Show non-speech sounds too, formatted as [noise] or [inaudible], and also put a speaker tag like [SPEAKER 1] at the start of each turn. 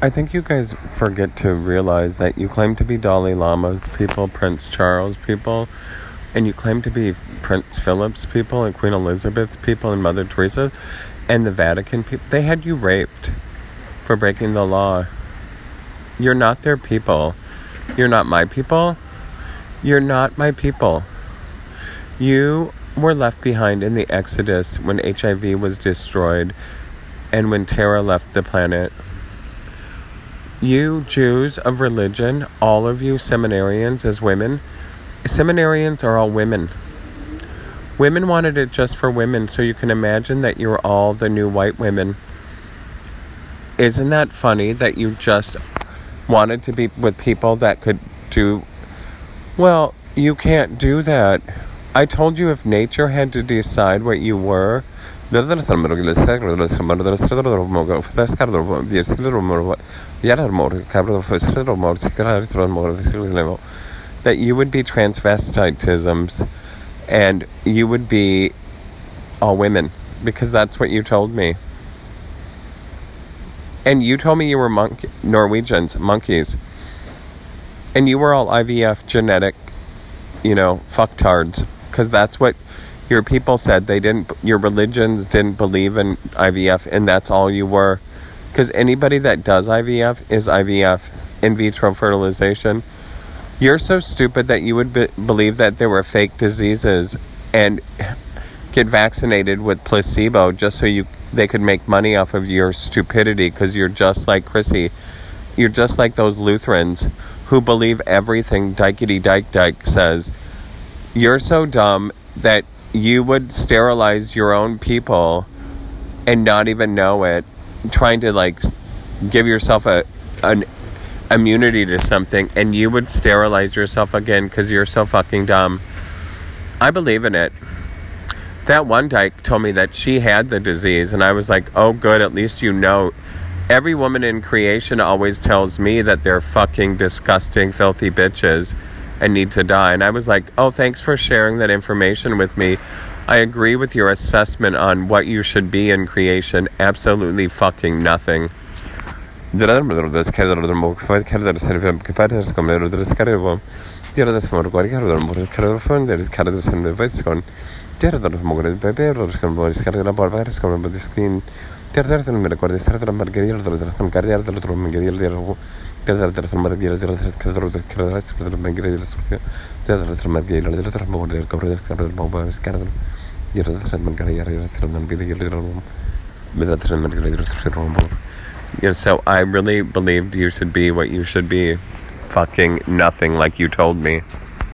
[SPEAKER 1] I think you guys forget to realize that you claim to be Dalai Lama's people, Prince Charles people, and you claim to be Prince Philip's people and Queen Elizabeth's people and Mother Teresa and the Vatican people. They had you raped for breaking the law. You're not their people. You're not my people. You're not my people. You were left behind in the Exodus when HIV was destroyed and when Terra left the planet. You Jews of religion, all of you seminarians as women, seminarians are all women. Women wanted it just for women, so you can imagine that you're all the new white women. Isn't that funny that you just wanted to be with people that could do. Well, you can't do that. I told you if nature had to decide what you were, that you would be transvestitisms and you would be all women because that's what you told me. And you told me you were monkey, Norwegians, monkeys. And you were all IVF genetic, you know, fucktards. Because that's what your people said. They didn't, your religions didn't believe in IVF, and that's all you were. Because anybody that does IVF is IVF, in vitro fertilization. You're so stupid that you would be- believe that there were fake diseases and get vaccinated with placebo just so you they could make money off of your stupidity because you're just like Chrissy. You're just like those Lutherans who believe everything Dykety Dyke Dyke says. You're so dumb that you would sterilize your own people and not even know it, trying to like give yourself a an immunity to something, and you would sterilize yourself again because you're so fucking dumb. I believe in it that one dyke told me that she had the disease, and I was like, oh, good, at least you know. Every woman in creation always tells me that they're fucking disgusting, filthy bitches and need to die. And I was like, oh, thanks for sharing that information with me. I agree with your assessment on what you should be in creation. Absolutely fucking nothing. [laughs] so I really believed you should be what you should be. Fucking nothing like you told me.